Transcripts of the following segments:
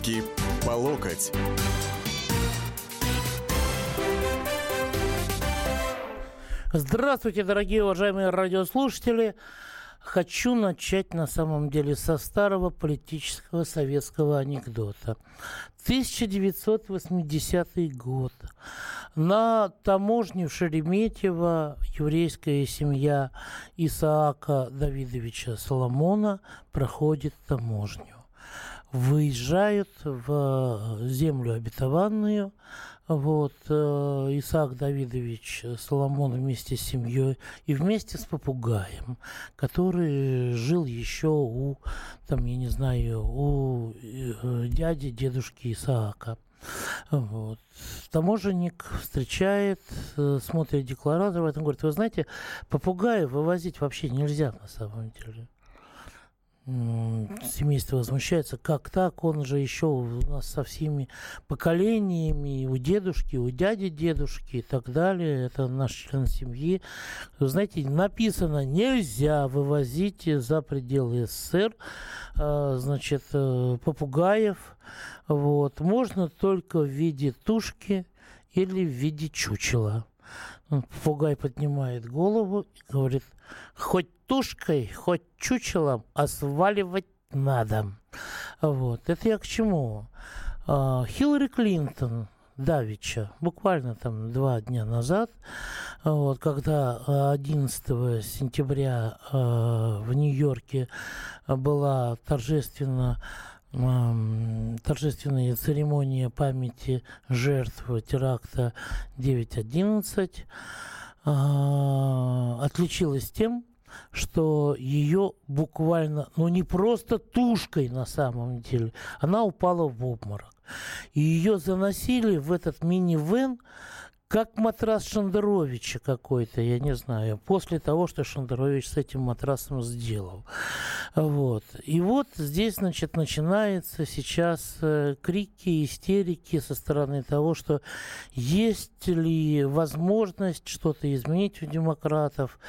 Руки по локоть. Здравствуйте, дорогие уважаемые радиослушатели. Хочу начать на самом деле со старого политического советского анекдота. 1980 год. На таможне в Шереметьево еврейская семья Исаака Давидовича Соломона проходит таможню выезжают в землю обетованную. Вот, э, Исаак Давидович Соломон вместе с семьей и вместе с попугаем, который жил еще у, там, я не знаю, у э, дяди, дедушки Исаака. Вот. Таможенник встречает, э, смотрит декларатор, в этом говорит, вы знаете, попугая вывозить вообще нельзя на самом деле семейство возмущается, как так, он же еще у нас со всеми поколениями, у дедушки, у дяди дедушки и так далее, это наш член семьи. Знаете, написано, нельзя вывозить за пределы СССР, а, значит, э, попугаев, вот, можно только в виде тушки или в виде чучела. Попугай поднимает голову и говорит, хоть тушкой, хоть чучелом, а сваливать надо. Вот. Это я к чему? А, Хиллари Клинтон, Давича, буквально там два дня назад, вот, когда 11 сентября э, в Нью-Йорке была торжественно торжественная церемония памяти жертв теракта 9.11 а, отличилась тем, что ее буквально, ну не просто тушкой на самом деле, она упала в обморок. И ее заносили в этот мини-вен, как матрас Шандеровича какой-то, я не знаю, после того, что Шандерович с этим матрасом сделал. Вот. И вот здесь, значит, начинается сейчас э, крики, истерики со стороны того, что есть ли возможность что-то изменить у демократов,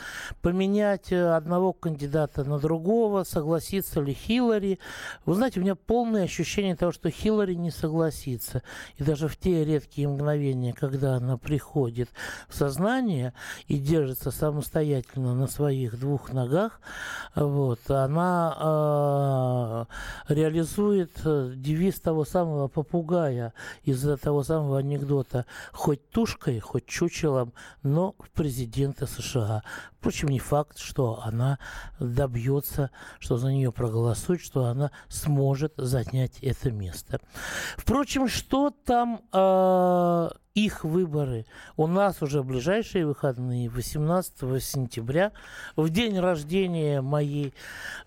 поменять э, одного кандидата на другого, согласится ли Хиллари. Вы знаете, у меня полное ощущение того, что Хиллари не согласится. И даже в те редкие мгновения, когда она приходит в сознание и держится самостоятельно на своих двух ногах, вот, она э, реализует э, девиз того самого попугая из того самого анекдота «Хоть тушкой, хоть чучелом, но в президенты США». Впрочем, не факт, что она добьется, что за нее проголосуют, что она сможет занять это место. Впрочем, что там э, их выборы. У нас уже ближайшие выходные, 18 сентября, в день рождения моей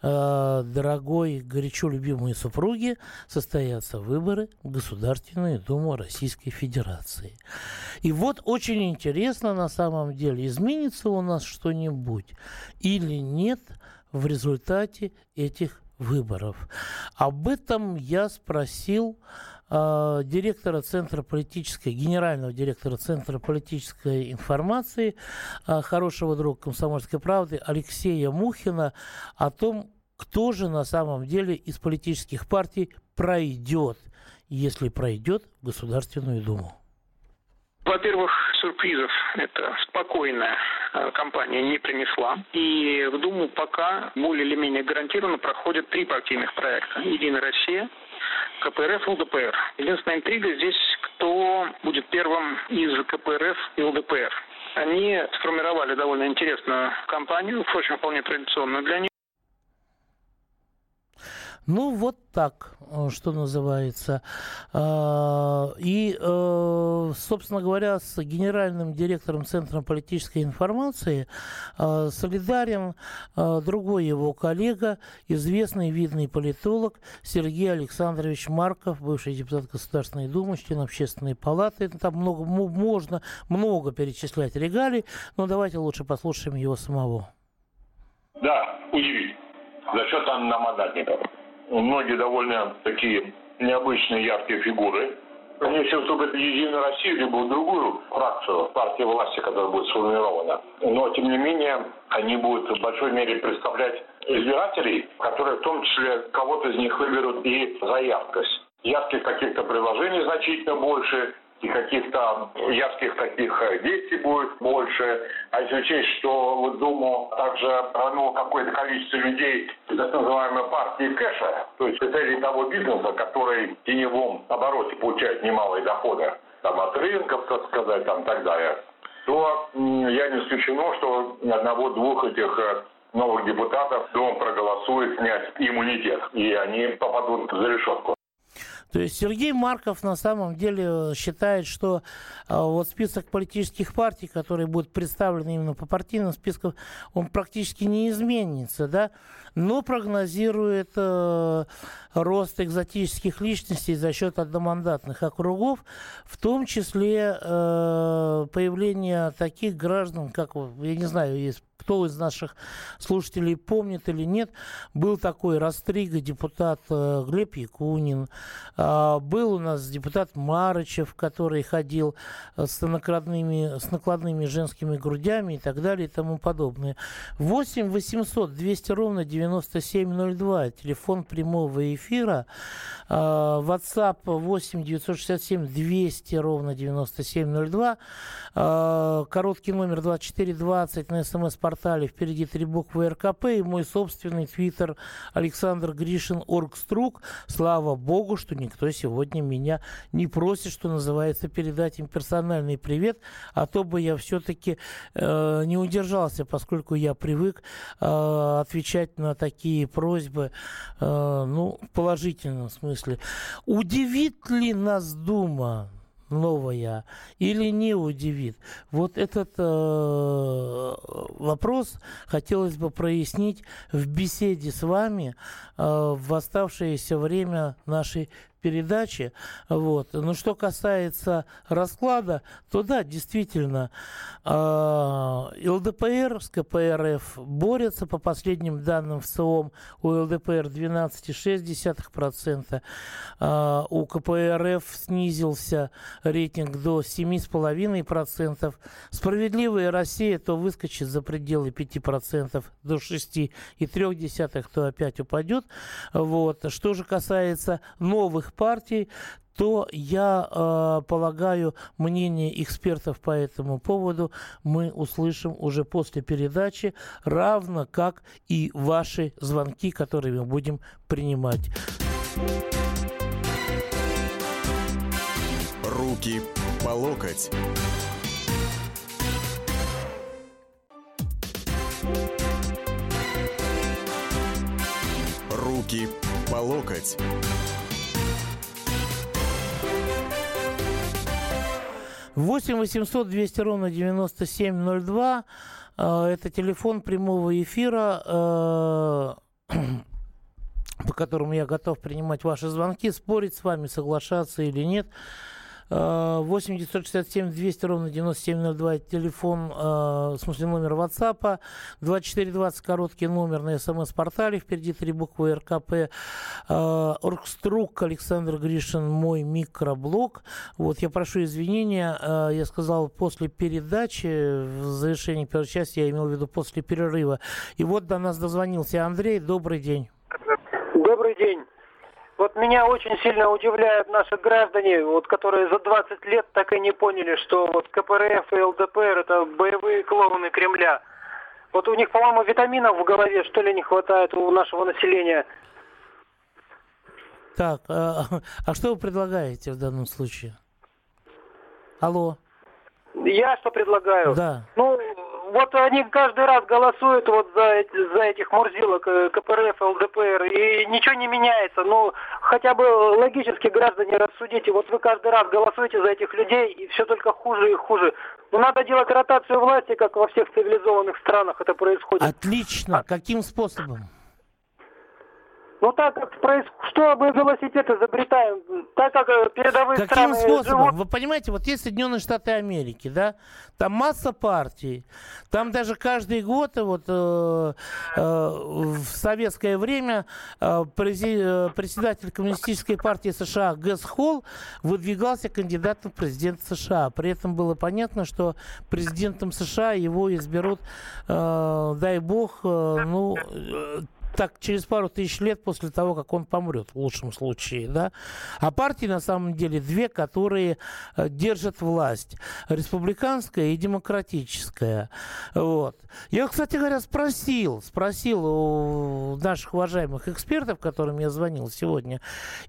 э, дорогой, горячо любимой супруги, состоятся выборы в Государственную Думу Российской Федерации. И вот очень интересно на самом деле, изменится у нас что-нибудь или нет в результате этих выборов. Об этом я спросил директора Центра политической, генерального директора Центра политической информации, э, хорошего друга комсомольской правды Алексея Мухина о том, кто же на самом деле из политических партий пройдет, если пройдет в Государственную Думу. Во-первых, сюрпризов эта спокойная э, компания не принесла. И в Думу пока более или менее гарантированно проходят три партийных проекта. «Единая Россия», КПРФ и ЛДПР. Единственная интрига здесь, кто будет первым из КПРФ и ЛДПР. Они сформировали довольно интересную кампанию, впрочем, вполне традиционную для них. Ну, вот так, э, что называется. А, и, э, собственно говоря, с генеральным директором Центра политической информации э, солидарен другой его коллега, известный видный политолог Сергей Александрович Марков, бывший депутат Государственной Думы, член Общественной палаты. Там много, можно много перечислять регалий, но давайте лучше послушаем его самого. Да, удивить. За счет одномандатников многие довольно такие необычные яркие фигуры. Если вступит в Единую Россию, либо в другую фракцию партии власти, которая будет сформирована. Но, тем не менее, они будут в большой мере представлять избирателей, которые в том числе кого-то из них выберут и за яркость. ярких каких-то предложений значительно больше, и каких-то ярких таких э, действий будет больше. А если учесть, что в Думу также ну, какое-то количество людей так называемой партии кэша, то есть представителей того бизнеса, который в теневом обороте получает немалые доходы, там от рынков, так сказать, там так далее, то я не исключено, что одного-двух этих э, новых депутатов Дом проголосует снять иммунитет, и они попадут за решетку. То есть Сергей Марков на самом деле считает, что э, вот список политических партий, которые будут представлены именно по партийным спискам, он практически не изменится, да, но прогнозирует э, рост экзотических личностей за счет одномандатных округов, в том числе э, появление таких граждан, как, я не знаю, есть кто из наших слушателей помнит или нет, был такой Растрига, депутат э, Глеб Якунин, а, был у нас депутат Марычев, который ходил э, с накладными, с накладными женскими грудями и так далее и тому подобное. 8 800 200 ровно 9702, телефон прямого эфира, а, WhatsApp 8 967 200 ровно 9702, а, короткий номер 2420 на смс-портале, впереди три буквы РКП и мой собственный твиттер Александр Гришин Оргструк. Слава богу, что никто сегодня меня не просит, что называется, передать им персональный привет, а то бы я все-таки э, не удержался, поскольку я привык э, отвечать на такие просьбы, э, ну, в положительном смысле. Удивит ли нас Дума? Новая или не удивит? Вот этот э, вопрос хотелось бы прояснить в беседе с вами э, в оставшееся время нашей передачи. Вот. Но что касается расклада, то да, действительно, э, ЛДПР с КПРФ борются. По последним данным в ЦИОМ у ЛДПР 12,6%, э, у КПРФ снизился рейтинг до 7,5%. Справедливая Россия то выскочит за пределы 5% до 6,3%, то опять упадет. Вот. Что же касается новых партий, то я э, полагаю, мнение экспертов по этому поводу мы услышим уже после передачи, равно как и ваши звонки, которые мы будем принимать. Руки по локоть. Руки по локоть. 8 800 200 ровно 9702. Э, это телефон прямого эфира, э, по которому я готов принимать ваши звонки, спорить с вами, соглашаться или нет. 8 967 200 ровно 9702 телефон, э, в смысле номер WhatsApp, 2420 короткий номер на смс-портале, впереди три буквы РКП, э, Оргструк Александр Гришин, мой микроблог. Вот, я прошу извинения, э, я сказал после передачи, в завершении первой части, я имел в виду после перерыва. И вот до нас дозвонился Андрей, добрый день. Добрый день. Вот меня очень сильно удивляют наши граждане, вот, которые за 20 лет так и не поняли, что вот КПРФ и ЛДПР это боевые клоуны Кремля. Вот у них, по-моему, витаминов в голове, что ли, не хватает у нашего населения. Так, а, а что вы предлагаете в данном случае? Алло. Я что предлагаю? Да. Ну, вот они каждый раз голосуют вот за, за этих мурзилок э, КПРФ, ЛДПР, и ничего не меняется. Ну, хотя бы логически граждане рассудите. Вот вы каждый раз голосуете за этих людей, и все только хуже и хуже. Ну, надо делать ротацию власти, как во всех цивилизованных странах это происходит. Отлично. Каким способом? Ну так как происходит, что мы велосипед изобретаем, так как э, передовые Каким страны способом? живут... Вы понимаете, вот есть Соединенные Штаты Америки, да, там масса партий, там даже каждый год, вот э, э, в советское время э, прези, э, председатель коммунистической партии США Гэс Холл выдвигался кандидатом в президент США. При этом было понятно, что президентом США его изберут, э, дай бог, э, ну, э, так через пару тысяч лет после того, как он помрет, в лучшем случае, да. А партии на самом деле две, которые э, держат власть. Республиканская и демократическая. Вот. Я, кстати говоря, спросил, спросил у наших уважаемых экспертов, которым я звонил сегодня,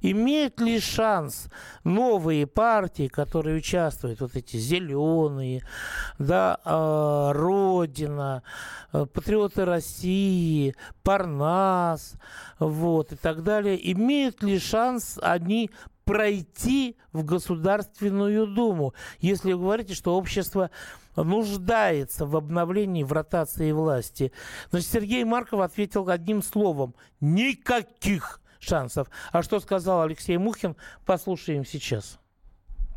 имеют ли шанс новые партии, которые участвуют, вот эти зеленые, да, э, Родина, э, Патриоты России, Парнас, вот, и так далее, имеют ли шанс они пройти в Государственную Думу, если вы говорите, что общество нуждается в обновлении, в ротации власти. Значит, Сергей Марков ответил одним словом – никаких шансов. А что сказал Алексей Мухин, послушаем сейчас.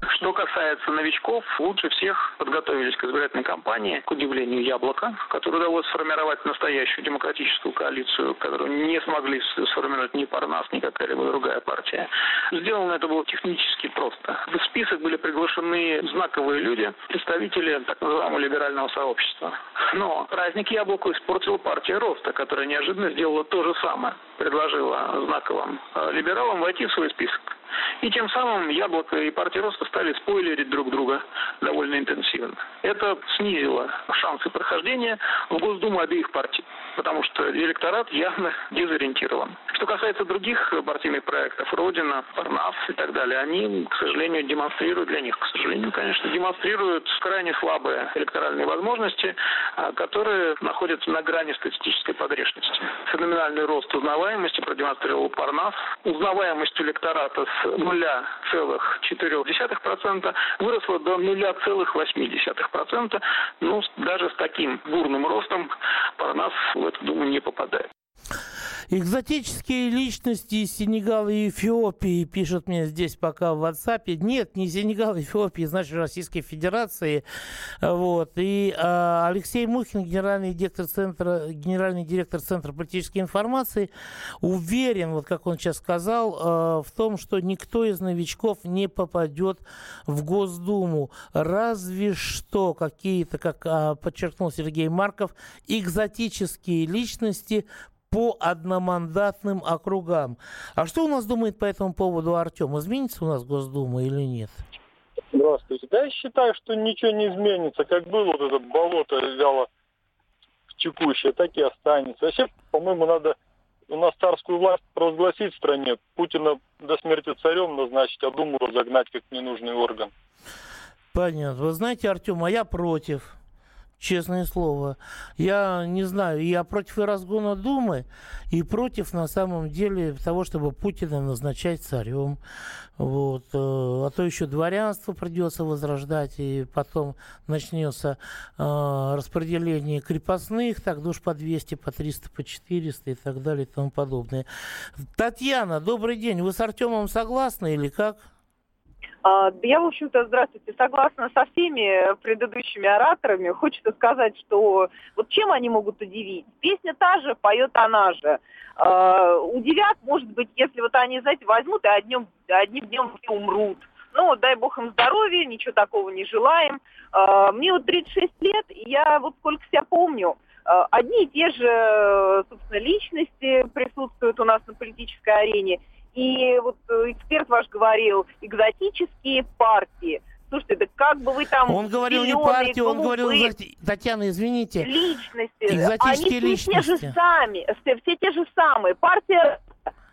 Что касается новичков, лучше всех подготовились к избирательной кампании, к удивлению Яблока, которое удалось сформировать настоящую демократическую коалицию, которую не смогли сформировать ни Парнас, ни какая-либо другая партия. Сделано это было технически просто. В список были приглашены знаковые люди, представители так называемого либерального сообщества. Но праздник Яблоку испортила партия Роста, которая неожиданно сделала то же самое. Предложила знаковым э, либералам войти в свой список. И тем самым Яблоко и партия Роста стали спойлерить друг друга довольно интенсивно. Это снизило шансы прохождения в Госдуму обеих партий, потому что электорат явно дезориентирован. Что касается других партийных проектов, Родина, Парнас и так далее, они, к сожалению, демонстрируют, для них, к сожалению, конечно, демонстрируют крайне слабые электоральные возможности, а, которые находятся на грани статистической погрешности. Феноменальный рост узнаваемости продемонстрировал Парнас. Узнаваемость электората с 0,4% выросла до 0,8%. Ну, даже с таким бурным ростом Парнас в эту думу не попадает. Экзотические личности из Сенегала и Эфиопии, пишут мне здесь пока в WhatsApp. Нет, не Сенегал и Эфиопии, значит, Российской Федерации. Вот. И а, Алексей Мухин, генеральный директор Центра, генеральный директор Центра политической информации, уверен, вот как он сейчас сказал, а, в том, что никто из новичков не попадет в Госдуму. Разве что какие-то, как а, подчеркнул Сергей Марков, экзотические личности по одномандатным округам. А что у нас думает по этому поводу Артем? Изменится у нас Госдума или нет? Здравствуйте. Да я считаю, что ничего не изменится. Как было вот это болото взяло текущее, так и останется. Вообще, по-моему, надо у нас царскую власть провозгласить в стране, Путина до смерти царем назначить, а Думу разогнать как ненужный орган. Понятно. Вы знаете, Артем, а я против честное слово. Я не знаю, я против разгона Думы, и против, на самом деле, того, чтобы Путина назначать царем. Вот. Э, а то еще дворянство придется возрождать, и потом начнется э, распределение крепостных, так душ по 200, по 300, по 400 и так далее и тому подобное. Татьяна, добрый день. Вы с Артемом согласны или как? А, я, в общем-то, здравствуйте, согласна со всеми предыдущими ораторами. Хочется сказать, что вот чем они могут удивить? Песня та же, поет она же. А, удивят, может быть, если вот они, знаете, возьмут и одним, одним днем умрут. Ну, дай бог им здоровья, ничего такого не желаем. А, мне вот 36 лет, и я вот сколько себя помню, одни и те же, собственно, личности присутствуют у нас на политической арене. И вот э, эксперт ваш говорил, экзотические партии. Слушайте, да как бы вы там... Он говорил не партии, он говорил, Татьяна, извините. Личности. Экзотические они личности. все те же сами, все те же самые. Партия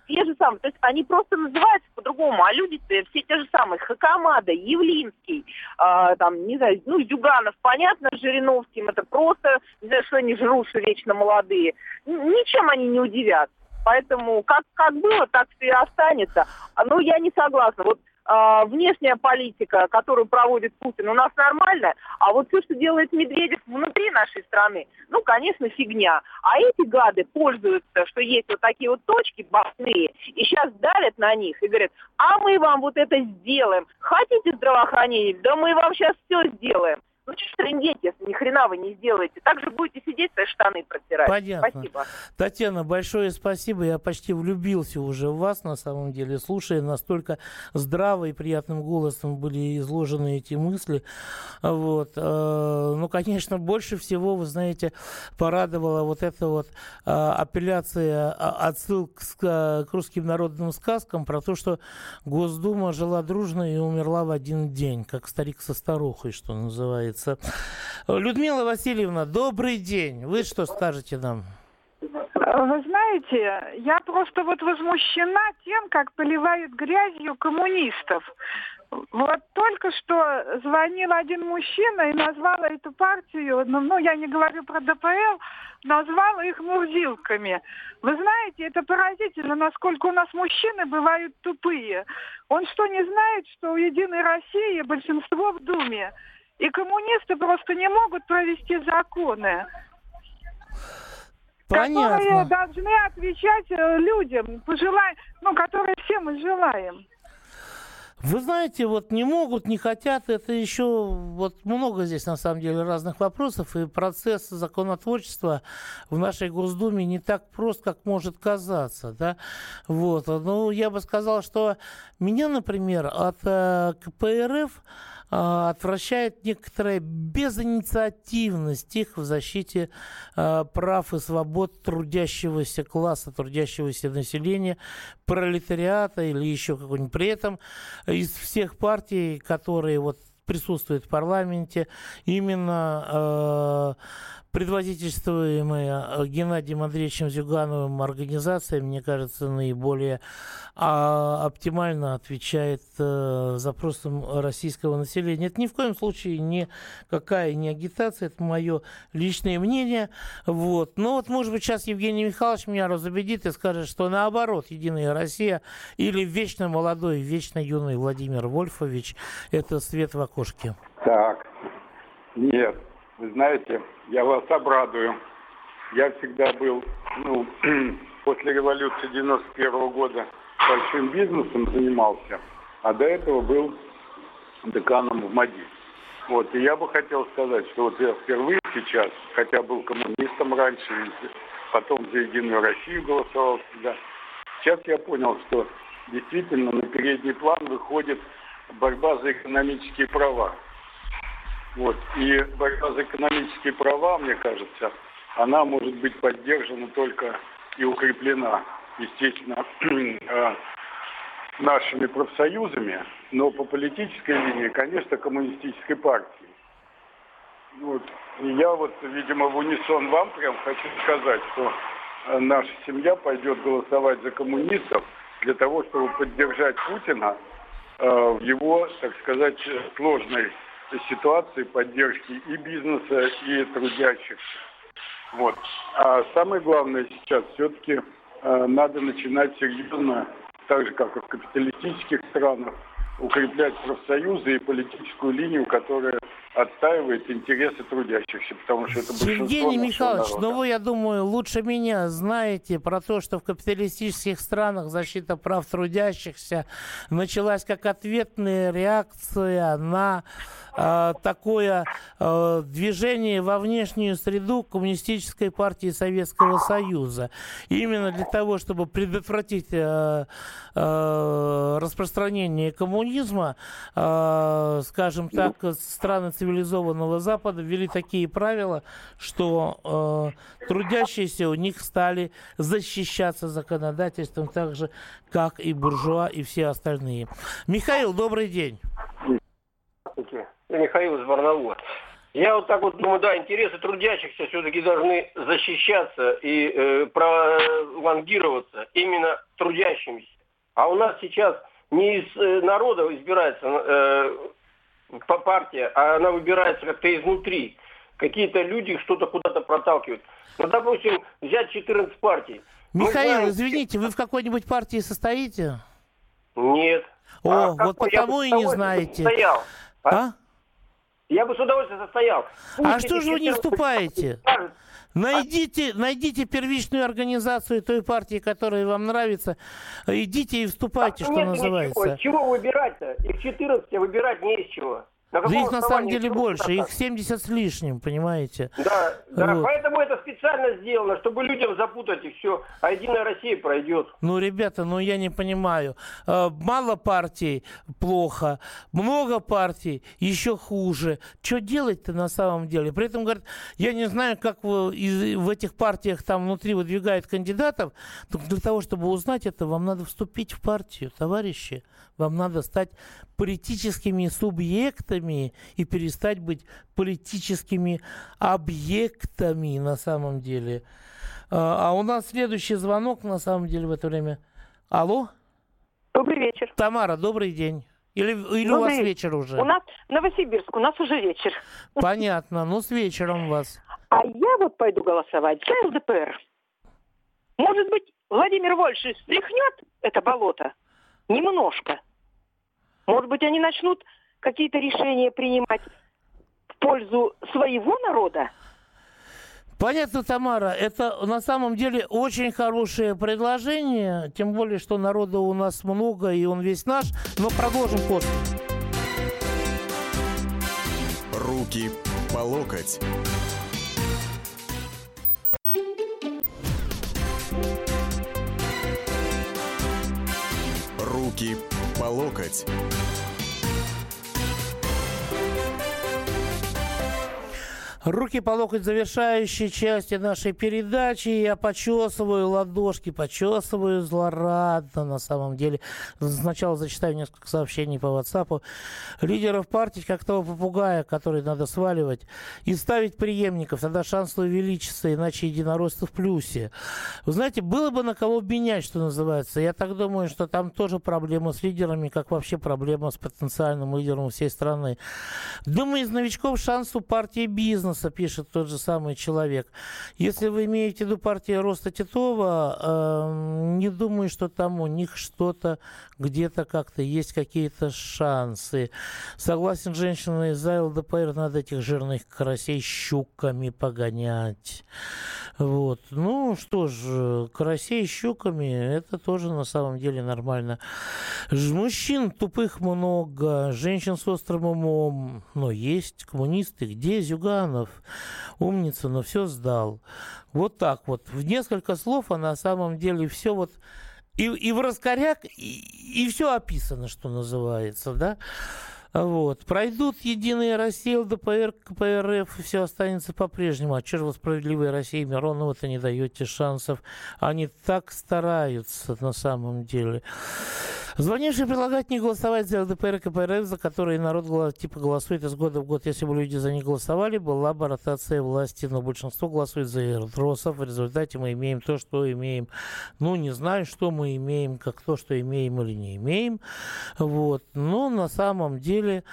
те же самые. То есть они просто называются по-другому, а люди все те же самые. Хакамада, Явлинский, э, там, не знаю, ну, Зюганов, понятно, Жириновским, это просто, не знаю, что они жрут, вечно молодые. Ничем они не удивят. Поэтому как, как было, так все и останется. Ну, я не согласна. Вот э, внешняя политика, которую проводит Путин, у нас нормальная, а вот все, что делает Медведев внутри нашей страны, ну, конечно, фигня. А эти гады пользуются, что есть вот такие вот точки башные, и сейчас давят на них и говорят, а мы вам вот это сделаем. Хотите здравоохранение? Да мы вам сейчас все сделаем. Ну, что трындеть, если ни хрена вы не сделаете? Так же будете сидеть, свои штаны протирать. Понятно. Спасибо. Татьяна, большое спасибо. Я почти влюбился уже в вас, на самом деле, слушая, настолько здраво и приятным голосом были изложены эти мысли. Вот. Э, ну, конечно, больше всего, вы знаете, порадовала вот эта вот э, апелляция, а, отсыл к, к русским народным сказкам про то, что Госдума жила дружно и умерла в один день, как старик со старухой, что называется. Людмила Васильевна, добрый день. Вы что скажете нам? Вы знаете, я просто вот возмущена тем, как поливают грязью коммунистов. Вот только что звонил один мужчина и назвал эту партию, ну, ну я не говорю про ДПЛ, назвал их мурзилками. Вы знаете, это поразительно, насколько у нас мужчины бывают тупые. Он что, не знает, что у Единой России большинство в Думе? И коммунисты просто не могут провести законы. Понятно. Которые должны отвечать э, людям, пожелать, ну, которые все мы желаем. Вы знаете, вот не могут, не хотят, это еще вот много здесь на самом деле разных вопросов, и процесс законотворчества в нашей Госдуме не так прост, как может казаться, да, вот, ну, я бы сказал, что меня, например, от э, КПРФ отвращает некоторая безинициативность их в защите а, прав и свобод трудящегося класса, трудящегося населения, пролетариата или еще какой-нибудь. При этом из всех партий, которые вот присутствуют в парламенте, именно э, предводительствуемая э, Геннадием Андреевичем Зюгановым организация, мне кажется, наиболее а, оптимально отвечает а, запросам российского населения. Это ни в коем случае не какая не агитация, это мое личное мнение. Вот. Но вот, может быть, сейчас Евгений Михайлович меня разубедит и скажет, что наоборот, Единая Россия или вечно молодой, вечно юный Владимир Вольфович – это свет в окошке. Так, нет, вы знаете, я вас обрадую. Я всегда был, ну, после революции 91 -го года большим бизнесом занимался, а до этого был деканом в МАДИ. Вот, и я бы хотел сказать, что вот я впервые сейчас, хотя был коммунистом раньше, потом за Единую Россию голосовал всегда, сейчас я понял, что действительно на передний план выходит борьба за экономические права. Вот. И борьба за экономические права, мне кажется, она может быть поддержана только и укреплена, естественно, э, нашими профсоюзами, но по политической линии, конечно, коммунистической партией. Вот. И я вот, видимо, в унисон вам прям хочу сказать, что э, наша семья пойдет голосовать за коммунистов для того, чтобы поддержать Путина э, в его, так сказать, сложной ситуации поддержки и бизнеса, и трудящихся. Вот. А самое главное сейчас все-таки э, надо начинать серьезно, так же как и в капиталистических странах, укреплять профсоюзы и политическую линию, которая отстаивает интересы трудящихся, потому что это Евгений Михайлович, народа. ну вы, я думаю, лучше меня знаете про то, что в капиталистических странах защита прав трудящихся началась как ответная реакция на э, такое э, движение во внешнюю среду Коммунистической партии Советского Союза. Именно для того, чтобы предотвратить э, распространение коммунизма, скажем так, страны цивилизованного Запада ввели такие правила, что трудящиеся у них стали защищаться законодательством так же, как и буржуа и все остальные. Михаил, добрый день. Здравствуйте. Михаил из Барнаула. Я вот так вот думаю, да, интересы трудящихся все-таки должны защищаться и э, пролонгироваться именно трудящимся. А у нас сейчас не из э, народа избирается э, партия, а она выбирается как-то изнутри. Какие-то люди что-то куда-то проталкивают. Ну, допустим, взять 14 партий. Михаил, знаем... извините, вы в какой-нибудь партии состоите? Нет. О, а вот потому и не знаете. Состоял. А? а? Я бы с удовольствием состоял. Пусть а что же вы не вступаете? Найдите, найдите первичную организацию той партии, которая вам нравится. Идите и вступайте, а что называется. Ничего. Чего выбирать-то? Их 14 выбирать не из чего. На да их на самом деле больше, их 70 с лишним, понимаете? Да, да, вот. поэтому это специально сделано, чтобы людям запутать и все, а Единая Россия пройдет. Ну, ребята, ну я не понимаю. Э, мало партий плохо, много партий еще хуже. Что делать-то на самом деле? При этом, говорят, я не знаю, как в этих партиях там внутри выдвигают кандидатов. Для того, чтобы узнать это, вам надо вступить в партию, товарищи. Вам надо стать политическими субъектами и перестать быть политическими объектами на самом деле. А, а у нас следующий звонок на самом деле в это время. Алло? Добрый вечер. Тамара, добрый день. Или, или у вас вечер уже? У нас Новосибирск, у нас уже вечер. Понятно, ну с вечером у вас. А я вот пойду голосовать за ЛДПР. Может быть, Владимир Вольши стряхнет это болото? Немножко. Может быть, они начнут какие-то решения принимать в пользу своего народа? Понятно, Тамара, это на самом деле очень хорошее предложение, тем более, что народа у нас много, и он весь наш, но продолжим после. Руки по локоть. Руки по локоть. Руки по локоть завершающей части нашей передачи. Я почесываю ладошки, почесываю злорадно на самом деле. Сначала зачитаю несколько сообщений по WhatsApp. Лидеров партий, как того попугая, который надо сваливать, и ставить преемников. Тогда шанс увеличится, иначе единороссы в плюсе. Вы знаете, было бы на кого менять, что называется. Я так думаю, что там тоже проблема с лидерами, как вообще проблема с потенциальным лидером всей страны. Думаю, из новичков шанс у партии бизнес Ломоносова пишет тот же самый человек. Если вы имеете в виду партию Роста Титова, э, не думаю, что там у них что-то где-то как-то есть какие-то шансы. Согласен, женщина из ЛДПР надо этих жирных карасей щуками погонять. Вот. Ну что ж, карасей щуками, это тоже на самом деле нормально. Мужчин тупых много, женщин с острым умом, но есть коммунисты. Где Зюганов? Умница, но все сдал. Вот так вот. В несколько слов, а на самом деле все вот и, и в раскоряк, и, и все описано, что называется, да. Вот. Пройдут Единая Россия, ЛДПР, КПРФ, и все останется по-прежнему. А че же вы справедливой России Миронову-то не даете шансов? Они так стараются на самом деле. Звонивший предлагает не голосовать за ЛДПР и КПРФ, за которые народ типа голосует из года в год. Если бы люди за них голосовали, была бы ротация власти, но большинство голосует за Эрдросов. В результате мы имеем то, что имеем. Ну, не знаю, что мы имеем, как то, что имеем или не имеем. Вот. Но на самом деле э,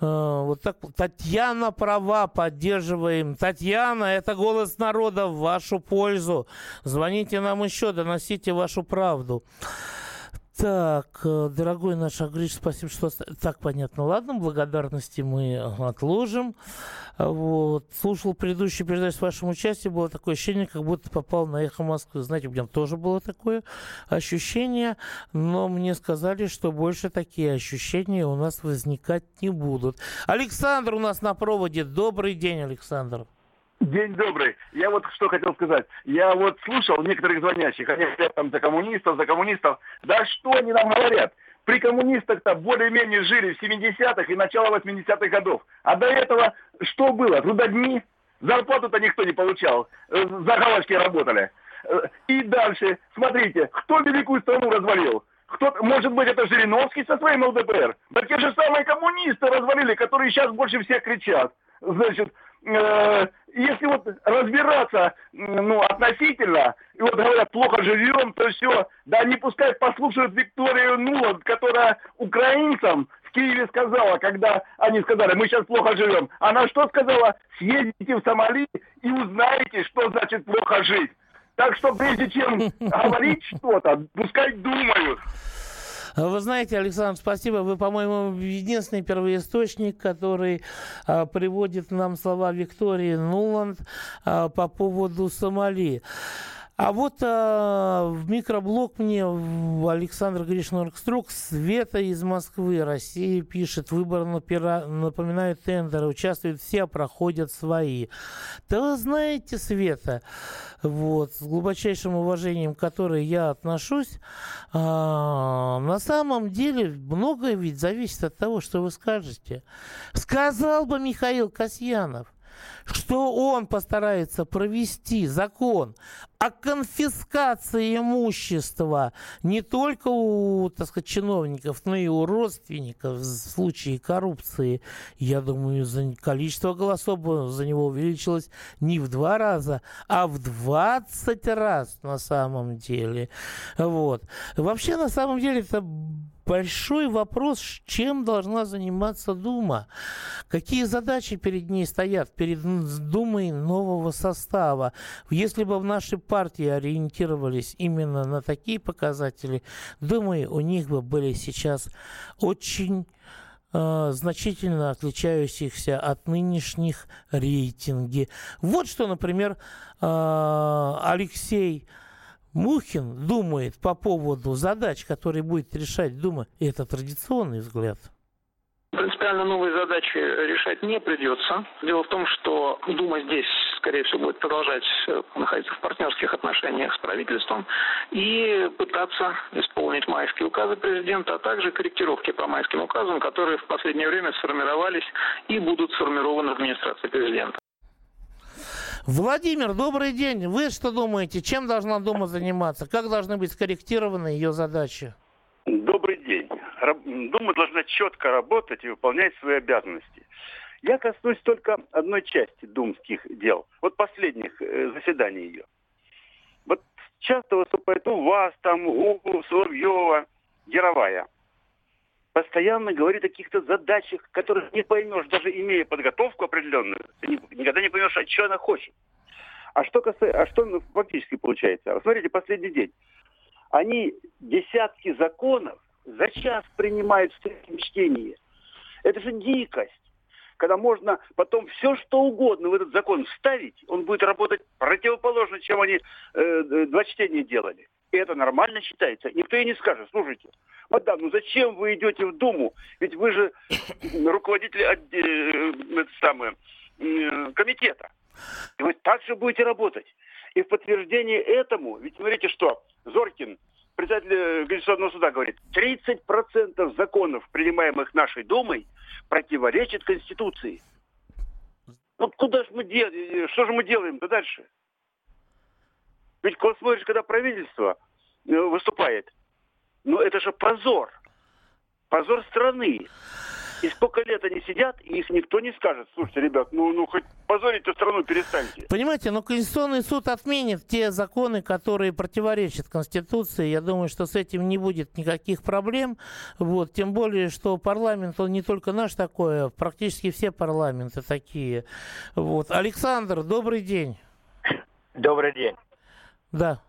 вот так Татьяна права, поддерживаем. Татьяна, это голос народа в вашу пользу. Звоните нам еще, доносите вашу правду. Так, э, дорогой наш Агриш, спасибо, что... Так, понятно, ладно, благодарности мы отложим. Вот. Слушал предыдущую передачу с вашим участием, было такое ощущение, как будто попал на «Эхо Москвы». Знаете, у меня тоже было такое ощущение, но мне сказали, что больше такие ощущения у нас возникать не будут. Александр у нас на проводе. Добрый день, Александр. День добрый. Я вот что хотел сказать. Я вот слушал некоторых звонящих, они говорят там за коммунистов, за коммунистов. Да что они нам говорят? При коммунистах-то более-менее жили в 70-х и начало 80-х годов. А до этого что было? Трудодни? Зарплату-то никто не получал. Э, за галочки работали. Э, и дальше, смотрите, кто великую страну развалил? Кто, может быть, это Жириновский со своим ЛДПР? Да те же самые коммунисты развалили, которые сейчас больше всех кричат. Значит, если вот разбираться, ну, относительно, и вот говорят, плохо живем, то все, да они пускай послушают Викторию Нуланд, которая украинцам в Киеве сказала, когда они сказали, мы сейчас плохо живем. Она что сказала? Съездите в Сомали и узнаете, что значит плохо жить. Так что прежде чем говорить что-то, пускай думают. Вы знаете, Александр, спасибо. Вы, по-моему, единственный первоисточник, который а, приводит нам слова Виктории Нуланд а, по поводу Сомали. А вот а, в микроблог мне Александр Гришноркструк Света из Москвы, Россия пишет, выбор напоминают тендеры, участвуют все, проходят свои. Да вы знаете, Света, вот, с глубочайшим уважением к которой я отношусь, а, на самом деле многое ведь зависит от того, что вы скажете. Сказал бы Михаил Касьянов, что он постарается провести закон о конфискации имущества не только у, так сказать, чиновников, но и у родственников в случае коррупции. Я думаю, за количество голосов за него увеличилось не в два раза, а в 20 раз на самом деле. Вот. Вообще, на самом деле, это большой вопрос, чем должна заниматься Дума. Какие задачи перед ней стоят, перед Думой нового состава. Если бы в нашей партии ориентировались именно на такие показатели, думаю, у них бы были сейчас очень э, значительно отличающихся от нынешних рейтинги. Вот что, например, э, Алексей Мухин думает по поводу задач, которые будет решать Дума, это традиционный взгляд. Принципиально новые задачи решать не придется. Дело в том, что Дума здесь, скорее всего, будет продолжать э, находиться в партнерских отношениях с правительством и пытаться исполнить майские указы президента, а также корректировки по майским указам, которые в последнее время сформировались и будут сформированы в администрации президента. Владимир, добрый день. Вы что думаете, чем должна Дума заниматься? Как должны быть скорректированы ее задачи? Добрый день. Дума должна четко работать и выполнять свои обязанности. Я коснусь только одной части думских дел. Вот последних э, заседаний ее. Вот часто выступает у вас, там, у Соловьева, Яровая. Постоянно говорит о каких-то задачах, которых не поймешь, даже имея подготовку определенную. Ты никогда не поймешь, а что она хочет. А что, касается, а что ну, фактически получается? Вот смотрите, последний день. Они десятки законов за час принимают в третьем чтении. Это же дикость. Когда можно потом все, что угодно в этот закон вставить, он будет работать противоположно, чем они э, два чтения делали. И это нормально считается. Никто и не скажет, слушайте, мадам, ну зачем вы идете в Думу? Ведь вы же руководитель э, э, самое, э, комитета. И вы также будете работать. И в подтверждение этому, ведь смотрите, что Зоркин, председатель Конституционного суда, говорит, 30% законов, принимаемых нашей Думой, противоречит Конституции. Ну куда же мы делаем, что же мы делаем-то дальше? Ведь смотришь, когда правительство э, выступает, ну это же позор. Позор страны. И сколько лет они сидят, и их никто не скажет. Слушайте, ребят, ну, ну хоть позорить страну перестаньте. Понимаете, но Конституционный суд отменит те законы, которые противоречат Конституции. Я думаю, что с этим не будет никаких проблем. Вот. Тем более, что парламент, он не только наш такой, а практически все парламенты такие. Вот. Александр, добрый день. Добрый день. Да.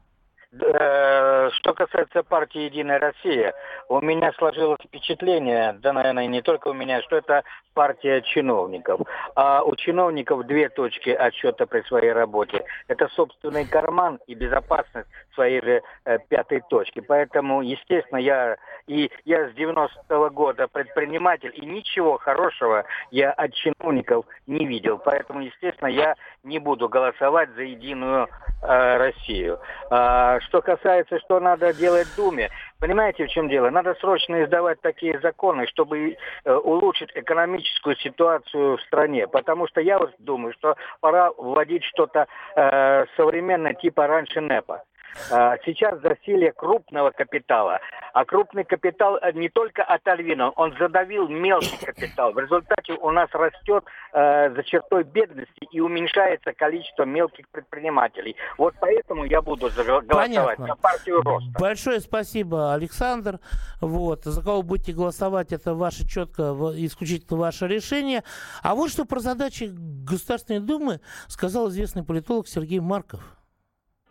Э, что касается партии «Единая Россия», у меня сложилось впечатление, да, наверное, не только у меня, что это партия чиновников. А у чиновников две точки отсчета при своей работе. Это собственный карман и безопасность своей же э, пятой точки. Поэтому, естественно, я и я с 90-го года предприниматель, и ничего хорошего я от чиновников не видел. Поэтому, естественно, я не буду голосовать за «Единую э, Россию». А, что касается, что надо делать в Думе, понимаете, в чем дело? Надо срочно издавать такие законы, чтобы э, улучшить экономическую ситуацию в стране. Потому что я вот думаю, что пора вводить что-то э, современное, типа раньше НЭПа. А, сейчас засилие крупного капитала. А крупный капитал э, не только отодвинул, он задавил мелкий капитал. В результате у нас растет э, за чертой бедности и уменьшается количество мелких предпринимателей. Вот поэтому я буду голосовать Понятно. за партию роста. Большое спасибо, Александр. Вот. За кого будете голосовать, это ваше четко, исключительно ваше решение. А вот что про задачи Государственной Думы сказал известный политолог Сергей Марков.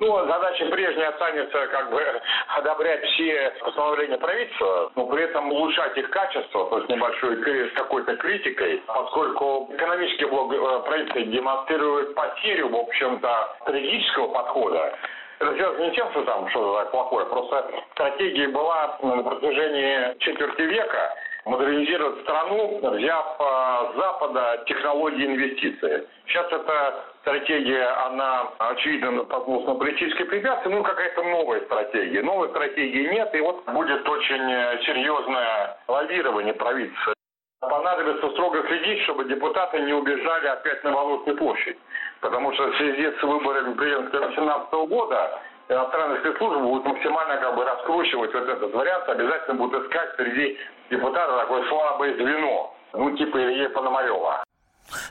Ну, задача прежняя останется как бы одобрять все постановления правительства, но при этом улучшать их качество, то есть небольшой с какой-то критикой, поскольку экономический блок э, правительства демонстрирует потерю, в общем-то, стратегического подхода Это связано не тем, что там что-то так плохое, просто стратегия была на протяжении четверти века модернизировать страну, взяв с Запада технологии инвестиций. Сейчас эта стратегия, она, очевидно, натолкнулась на политические препятствия, ну, какая-то новая стратегия. Новой стратегии нет, и вот будет очень серьезное лавирование правительства. Понадобится строго следить, чтобы депутаты не убежали опять на Болотную площадь. Потому что в связи с выборами президента 2017 года иностранные спецслужбы будут максимально как бы раскручивать вот этот вариант, обязательно будут искать среди депутатов такое слабое звено, ну типа Ильи Пономарева.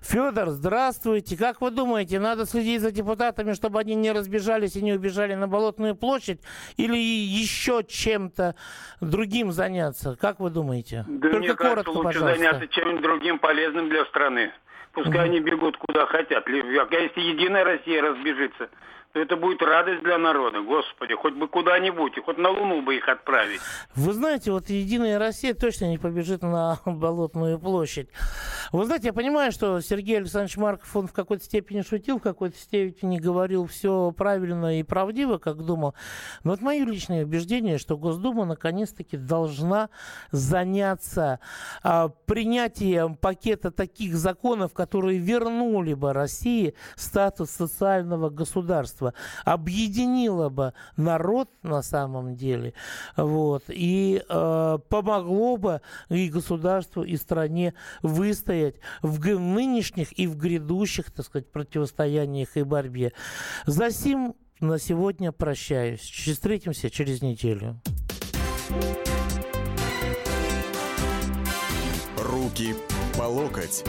Федор, здравствуйте. Как вы думаете, надо следить за депутатами, чтобы они не разбежались и не убежали на Болотную площадь? Или еще чем-то другим заняться? Как вы думаете? Да Только мне коротко, кажется, лучше пожалуйста. заняться чем-нибудь другим полезным для страны. Пускай они бегут куда хотят. А если Единая Россия разбежится, то это будет радость для народа. Господи, хоть бы куда-нибудь, и хоть на Луну бы их отправить. Вы знаете, вот Единая Россия точно не побежит на Болотную площадь. Вы знаете, я понимаю, что Сергей Александрович Марков, он в какой-то степени шутил, в какой-то степени говорил все правильно и правдиво, как думал. Но вот мое личное убеждение, что Госдума наконец-таки должна заняться а, принятием пакета таких законов, которые вернули бы России статус социального государства, объединила бы народ на самом деле, вот, и э, помогло бы и государству, и стране выстоять в нынешних и в грядущих, так сказать, противостояниях и борьбе. За сим на сегодня прощаюсь. Встретимся через неделю. Руки по локоть.